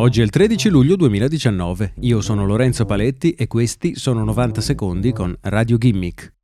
Oggi è il 13 luglio 2019, io sono Lorenzo Paletti e questi sono 90 secondi con Radio Gimmick.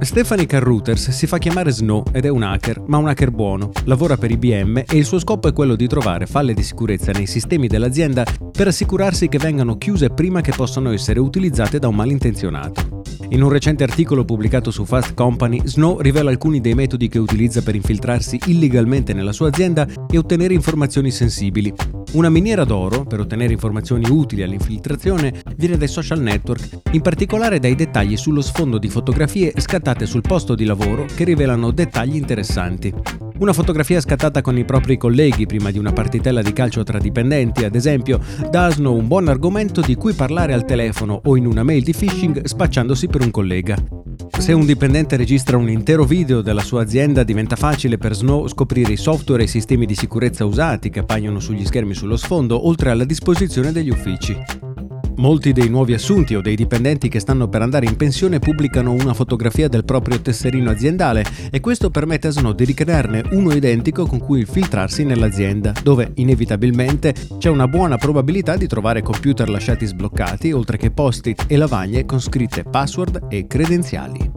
Stephanie Carruthers si fa chiamare Snow ed è un hacker, ma un hacker buono. Lavora per IBM e il suo scopo è quello di trovare falle di sicurezza nei sistemi dell'azienda per assicurarsi che vengano chiuse prima che possano essere utilizzate da un malintenzionato. In un recente articolo pubblicato su Fast Company, Snow rivela alcuni dei metodi che utilizza per infiltrarsi illegalmente nella sua azienda e ottenere informazioni sensibili. Una miniera d'oro, per ottenere informazioni utili all'infiltrazione, viene dai social network, in particolare dai dettagli sullo sfondo di fotografie scattate sul posto di lavoro che rivelano dettagli interessanti. Una fotografia scattata con i propri colleghi prima di una partitella di calcio tra dipendenti, ad esempio, dà a Snow un buon argomento di cui parlare al telefono o in una mail di phishing spacciandosi per un collega. Se un dipendente registra un intero video della sua azienda, diventa facile per Snow scoprire i software e i sistemi di sicurezza usati che appaiono sugli schermi sullo sfondo, oltre alla disposizione degli uffici. Molti dei nuovi assunti o dei dipendenti che stanno per andare in pensione pubblicano una fotografia del proprio tesserino aziendale e questo permette a Snow di ricrearne uno identico con cui filtrarsi nell'azienda, dove inevitabilmente c'è una buona probabilità di trovare computer lasciati sbloccati, oltre che post-it e lavagne con scritte password e credenziali.